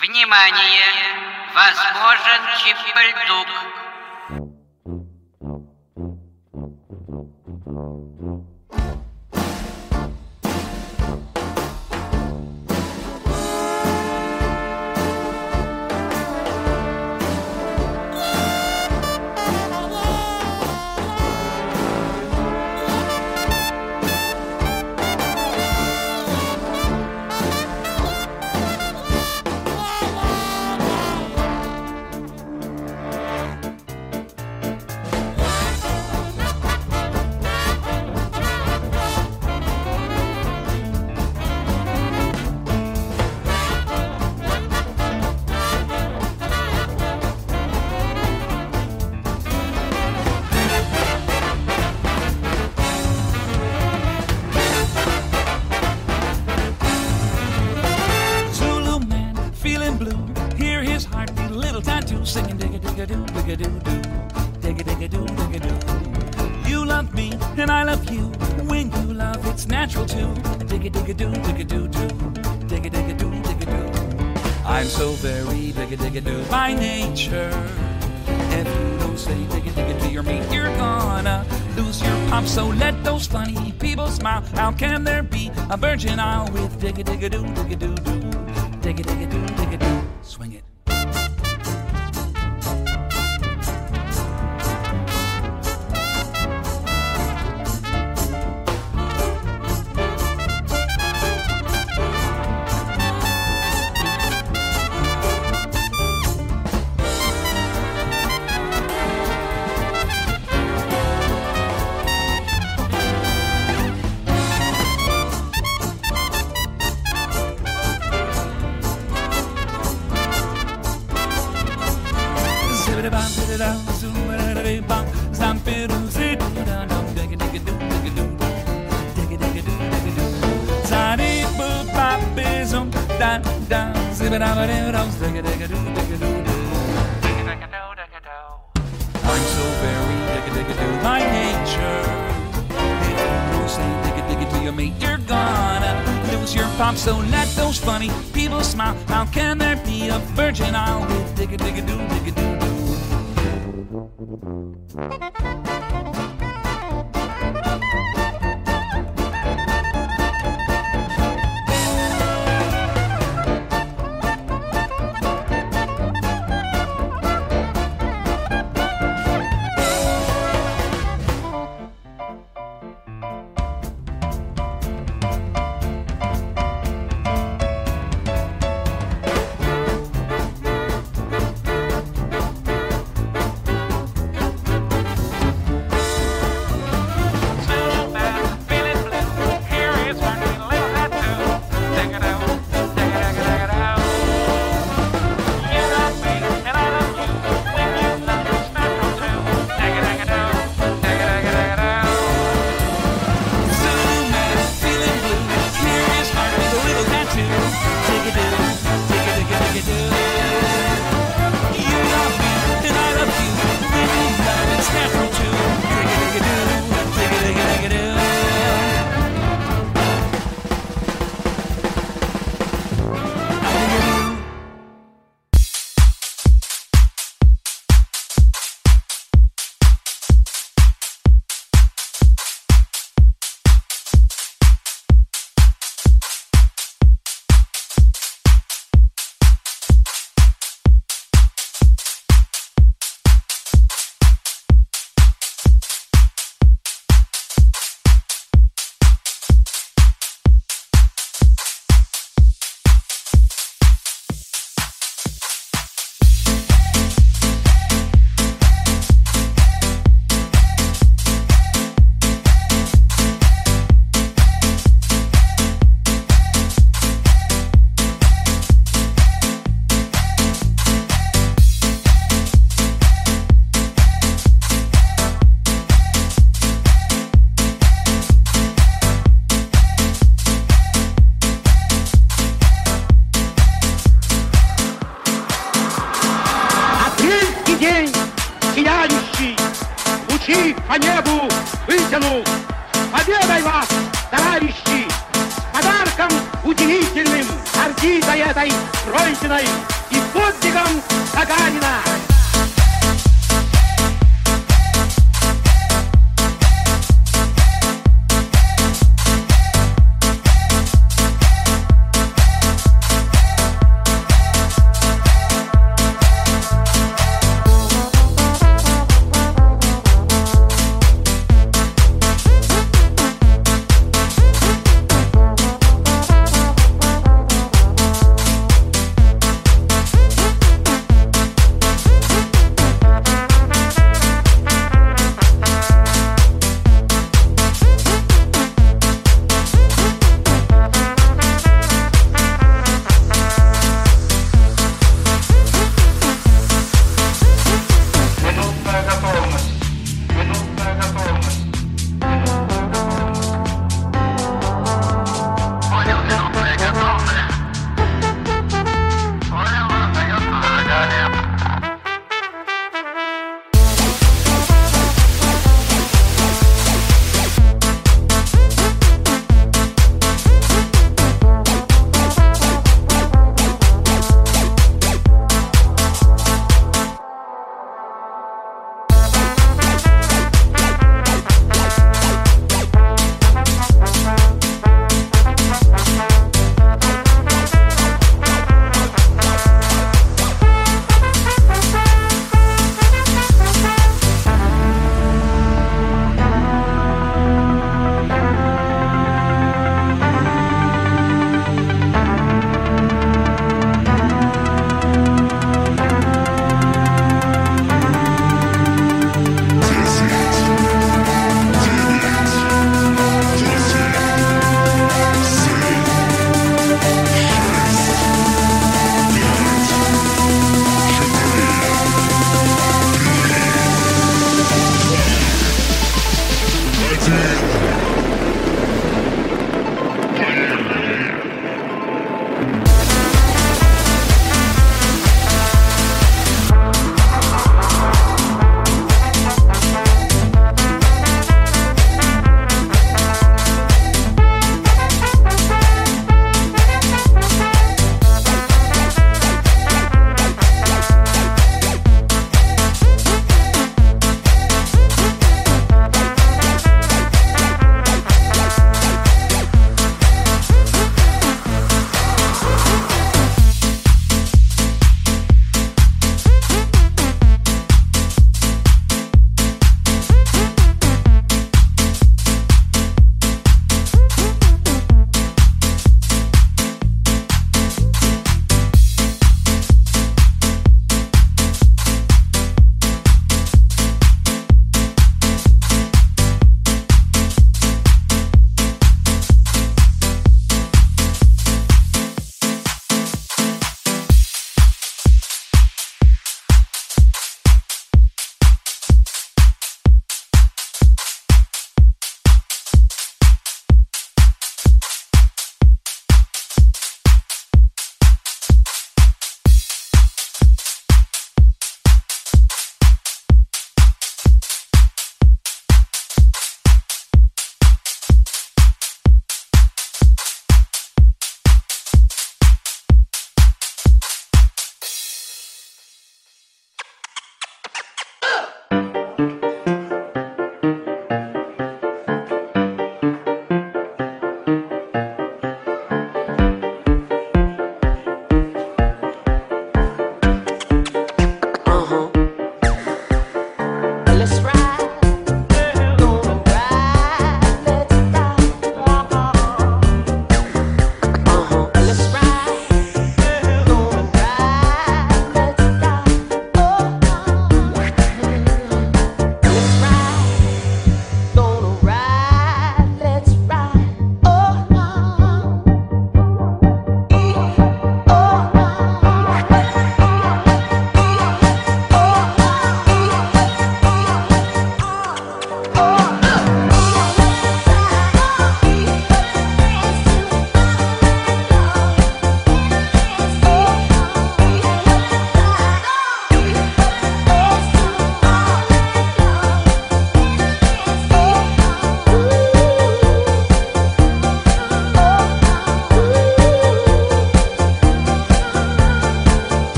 Внимание! Возможен чиппельдук.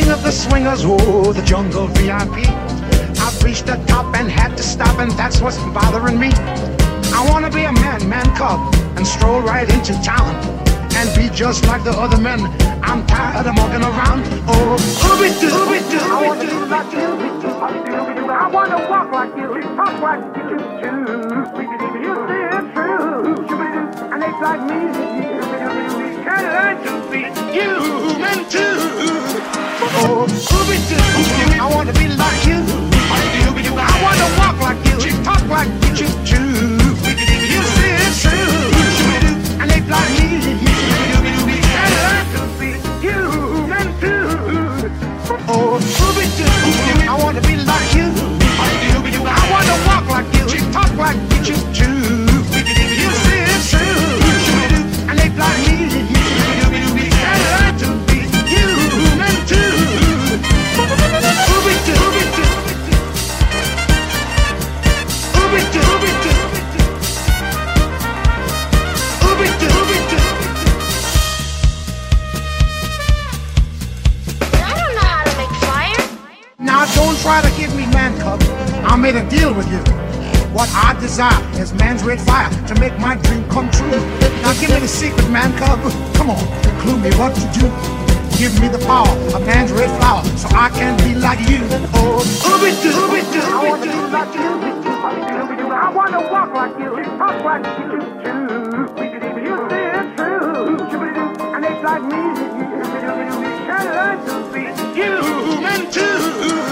The swingers, oh, the jungle VIP. I've reached the top and had to stop, and that's what's bothering me. I wanna be a man, man cub, and stroll right into town and be just like the other men. I'm tired of walking around. Oh, ooby dooby doo. I wanna be like you. Do I wanna walk like you, talk like you too. You see it's true. And it's like me. Can learn to be human too. Oh, ooby doo. I wanna be like you. I wanna walk like you, talk like you too. You see it's true. And it's like me. Oh, Scooby-Doo, I Made a deal with you. What I desire is man's red fire to make my dream come true. Now give me the secret, man cub. Come on, clue me what to do. Give me the power of man's red flower so I can be like you. Oh, ooby doo, ooby doo, I wanna be like you. I wanna walk like you, talk like you too. You see it's true, and it's like me. Can learn to be human too.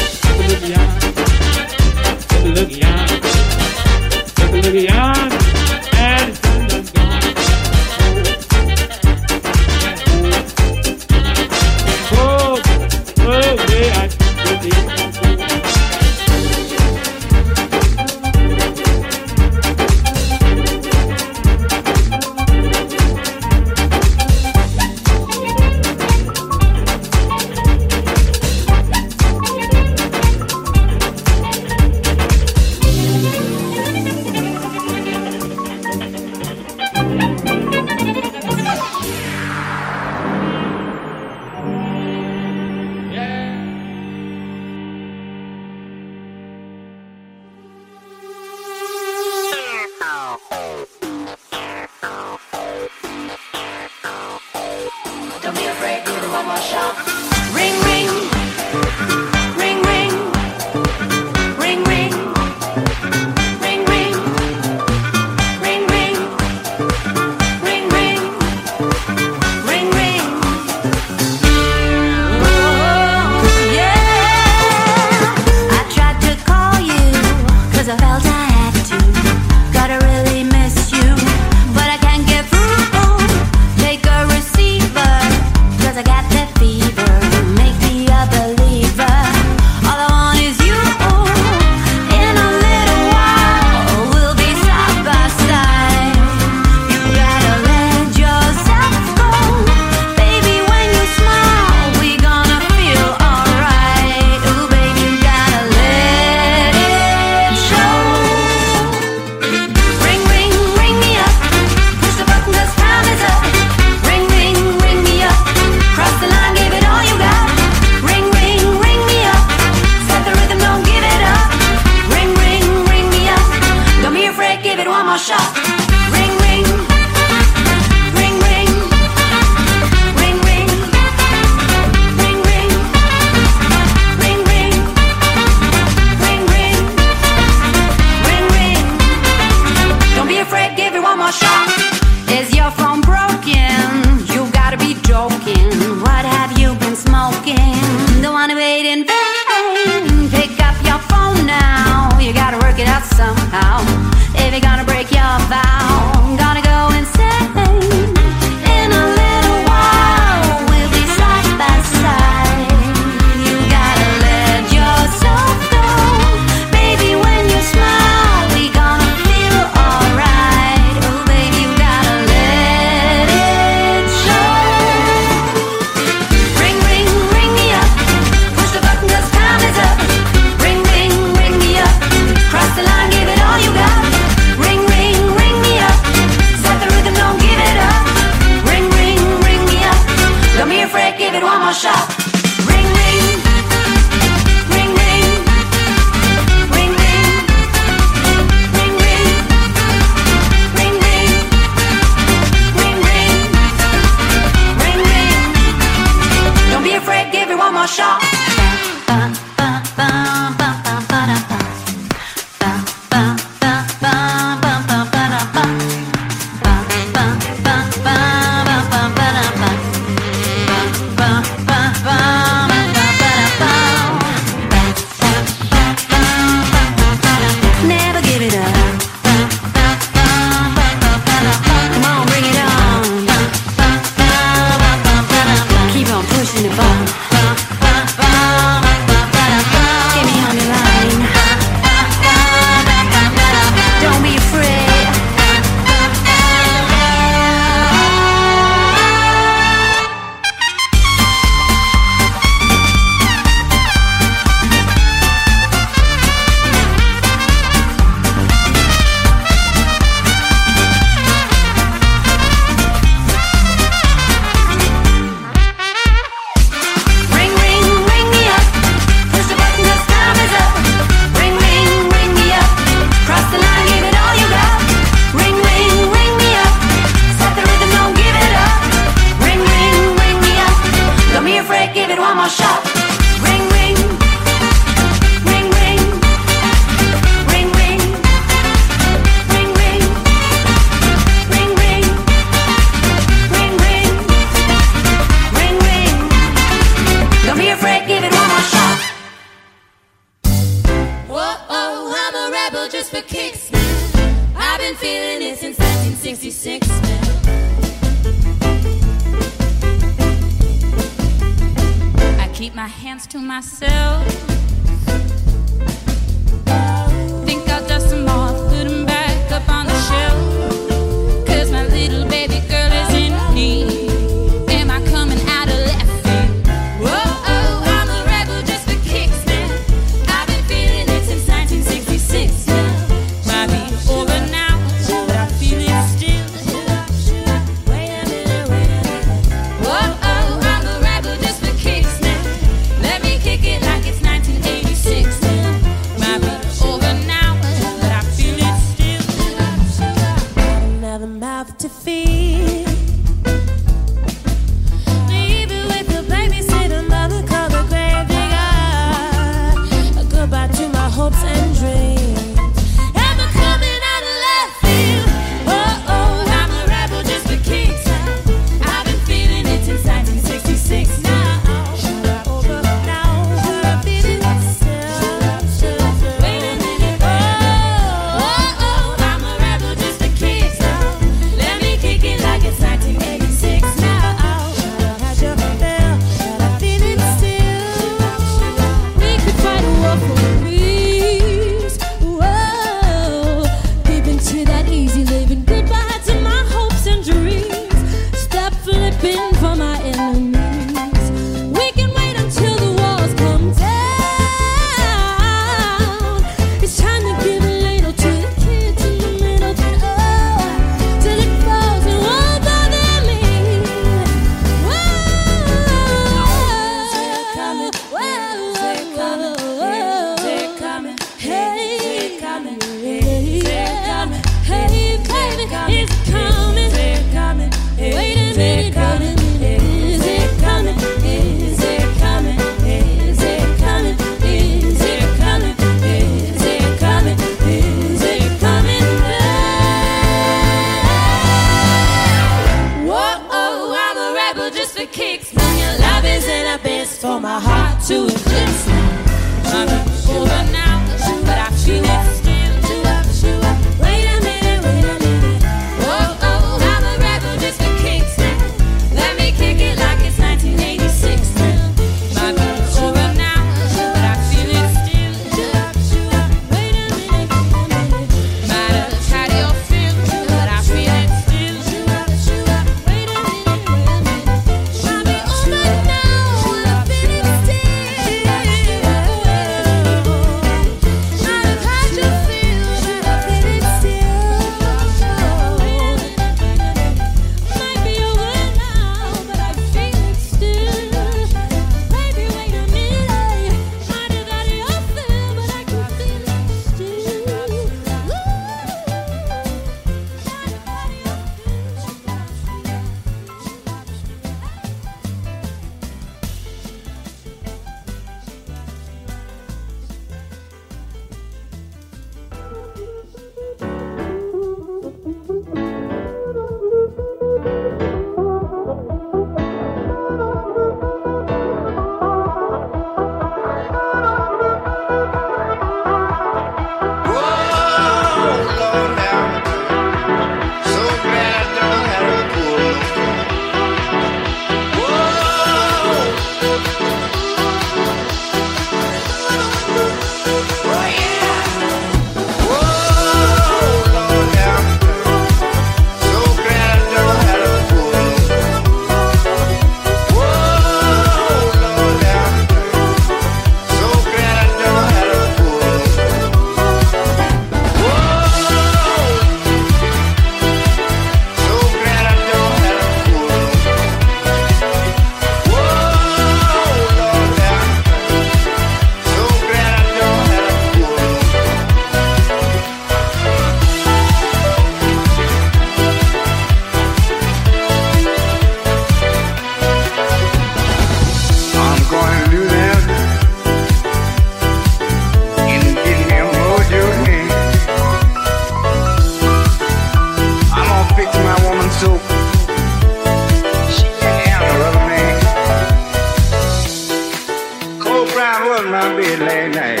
bed late night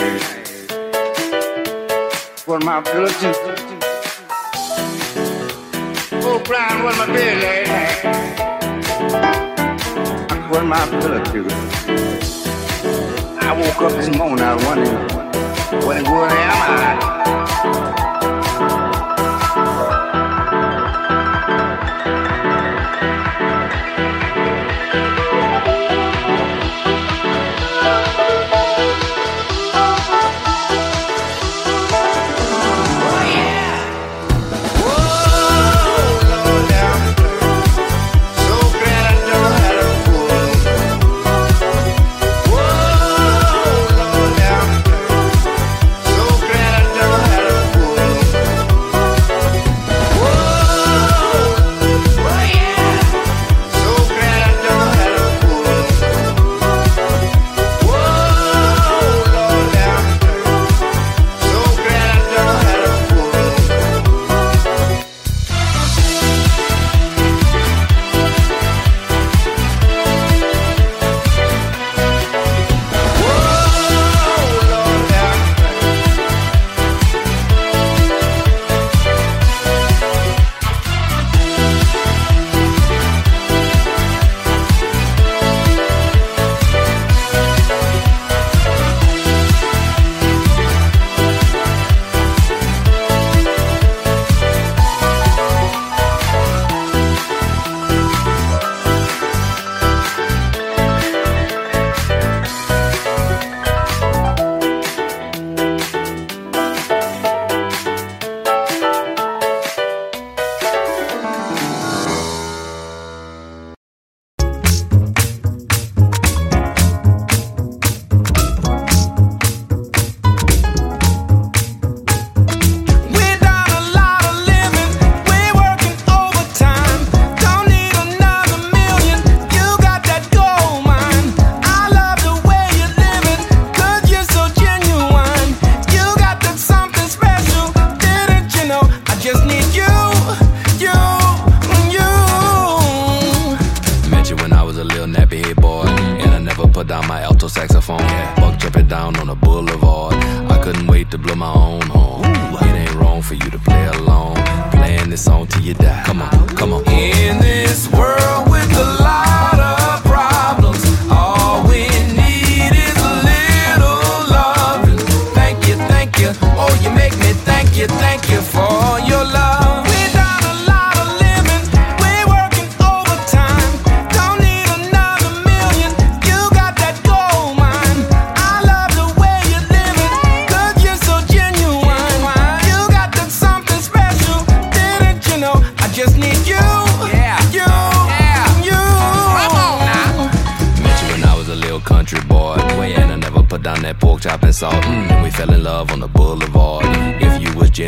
with my bludgeon. Go blind with my bed last night. I quit my Bluetooth. I woke up this morning, I was wondering, what in the world am I?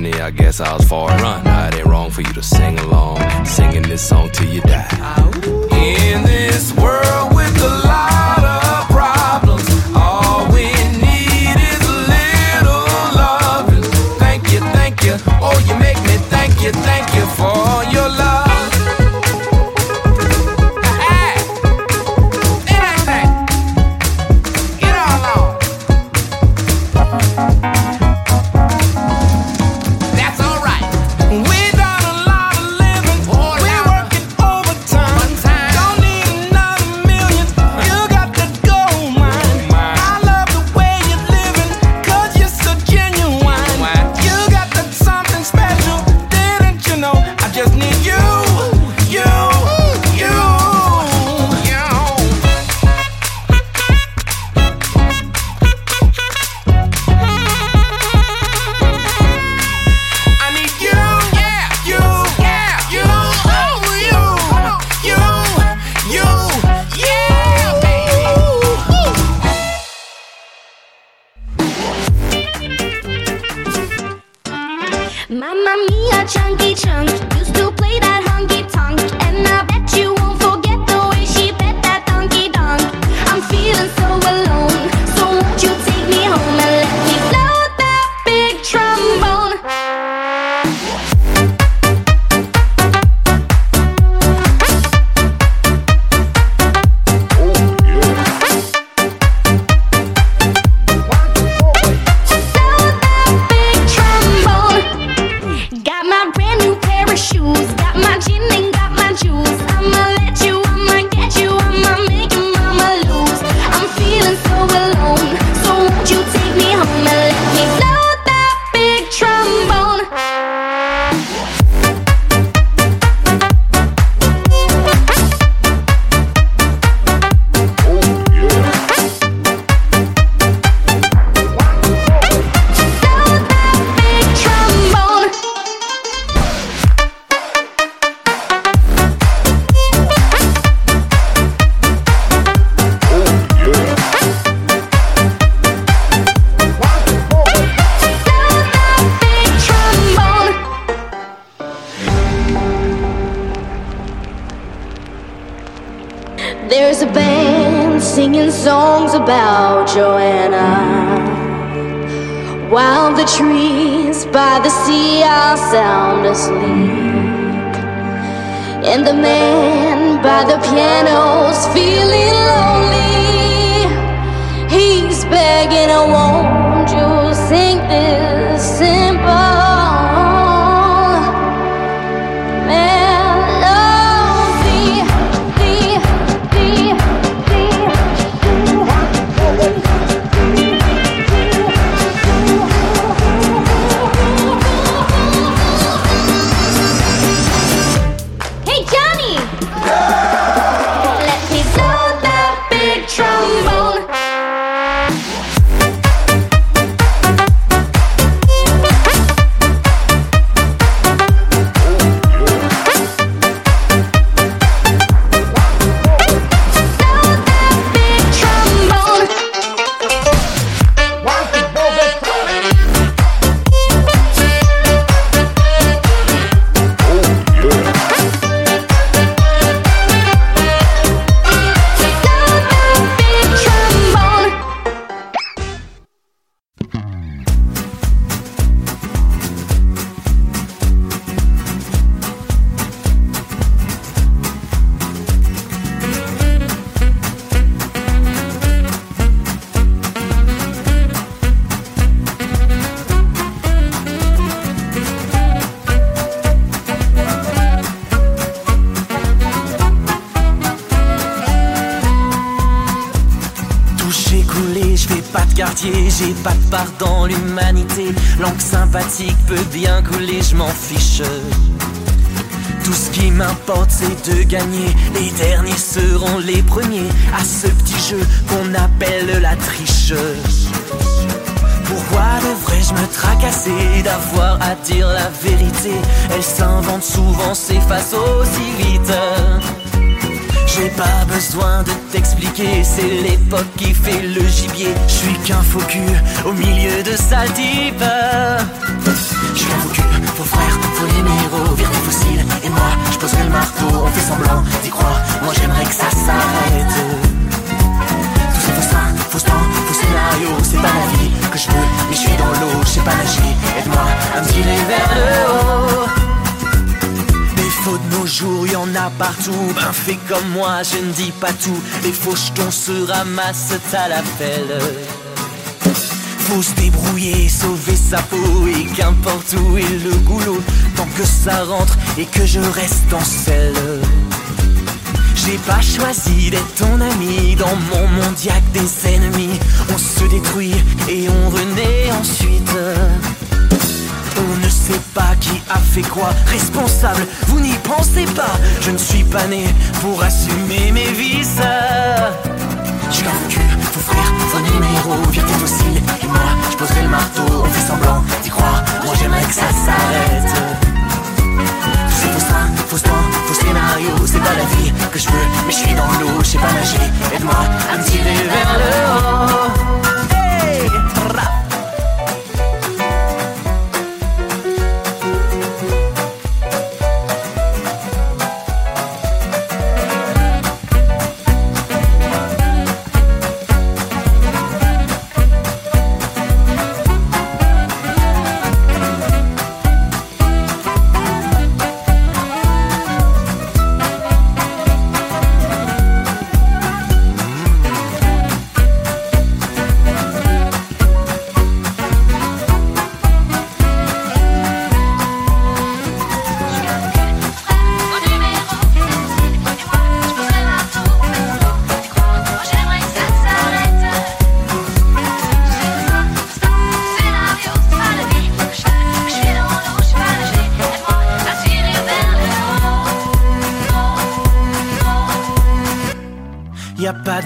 many, I guess I was far. Run. I Right and wrong for you to sing along. Singing this song till you die. Songs about Joanna. While the trees by the sea are sound asleep, and the man by the piano's feeling lonely. He's begging, oh, won't you sing this j'ai pas de part dans l'humanité. Langue sympathique peut bien couler, je m'en fiche. Tout ce qui m'importe c'est de gagner, les derniers seront les premiers à ce petit jeu qu'on appelle la triche. Pourquoi devrais-je me tracasser d'avoir à dire la vérité? Elle s'invente souvent, s'efface aussi vite. J'ai pas besoin de t'expliquer, c'est l'époque qui fait le gibier. Je suis qu'un faux cul au milieu de sales types. Je suis un faux cul, faux frère, faux numéro, viré fossile. Et moi, je poserai le marteau, on fait semblant d'y croire. Moi j'aimerais que ça s'arrête. Tous ces faux seins, faux temps, faux scénario, c'est pas la vie que je veux. Mais je suis dans l'eau, je sais pas nager. Aide-moi à me tirer vers le haut. Faux de nos jours, y en a partout. Ben fais comme moi, je ne dis pas tout. Les faux jetons se ramassent à la pelle. Faut se débrouiller, sauver sa peau et qu'importe où est le goulot, tant que ça rentre et que je reste en selle. J'ai pas choisi d'être ton ami dans mon que des ennemis. On se détruit et on renaît ensuite. Sait pas qui a fait quoi, responsable, vous n'y pensez pas. Je ne suis pas né pour assumer mes vices. Suis un cul, faux frère, faux numéro, viens tes fossiles. Et moi, je poserai le marteau, on fait semblant d'y croire. Moi j'aimerais que ça s'arrête. Tous ces faux seins, faux temps, faux scénario, c'est pas la vie que je veux. Mais je suis dans l'eau, je sais pas nager. Aide-moi à me tirer vers le haut.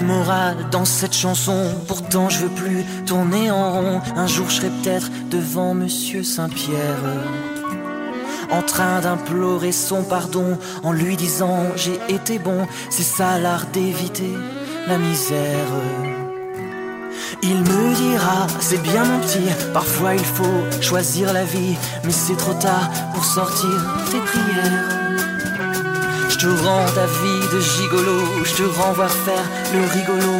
Morale dans cette chanson, pourtant je veux plus tourner en rond. Un jour je serai peut-être devant Monsieur Saint-Pierre, en train d'implorer son pardon, en lui disant j'ai été bon, c'est ça l'art d'éviter la misère. Il me dira, c'est bien mon petit, parfois il faut choisir la vie, mais c'est trop tard pour sortir tes prières. Je te rends ta vie de gigolo, je te renvoie faire le rigolo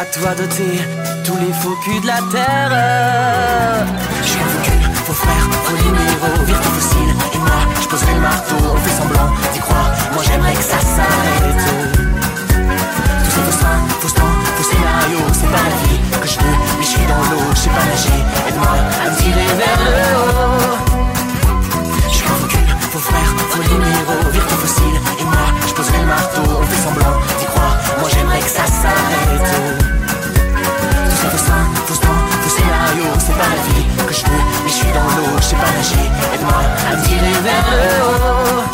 À toi d'ôter tous les faux culs de la terre. Je suis un faux cul, faux frère, faux numéro, virtu fossile. Et moi, je poserai le marteau, on fait semblant d'y croire. Moi j'aimerais que ça s'arrête. Tous ces faux seins, faux temps, faux scénarios, c'est pas la vie que je veux, mais je suis dans l'eau, je sais pas nager. Aide-moi à me tirer vers le haut. Je suis un faux cul, faux frère, faux numéro, virtu fossile. Et marteau, on fait semblant d'y croire. Moi j'aimerais que ça s'arrête. Tous ces faux seins, faux temps, faux scénarios, c'est pas la vie que je veux, mais je suis dans l'eau, je sais pas nager. Aide-moi à me tirer vers le haut.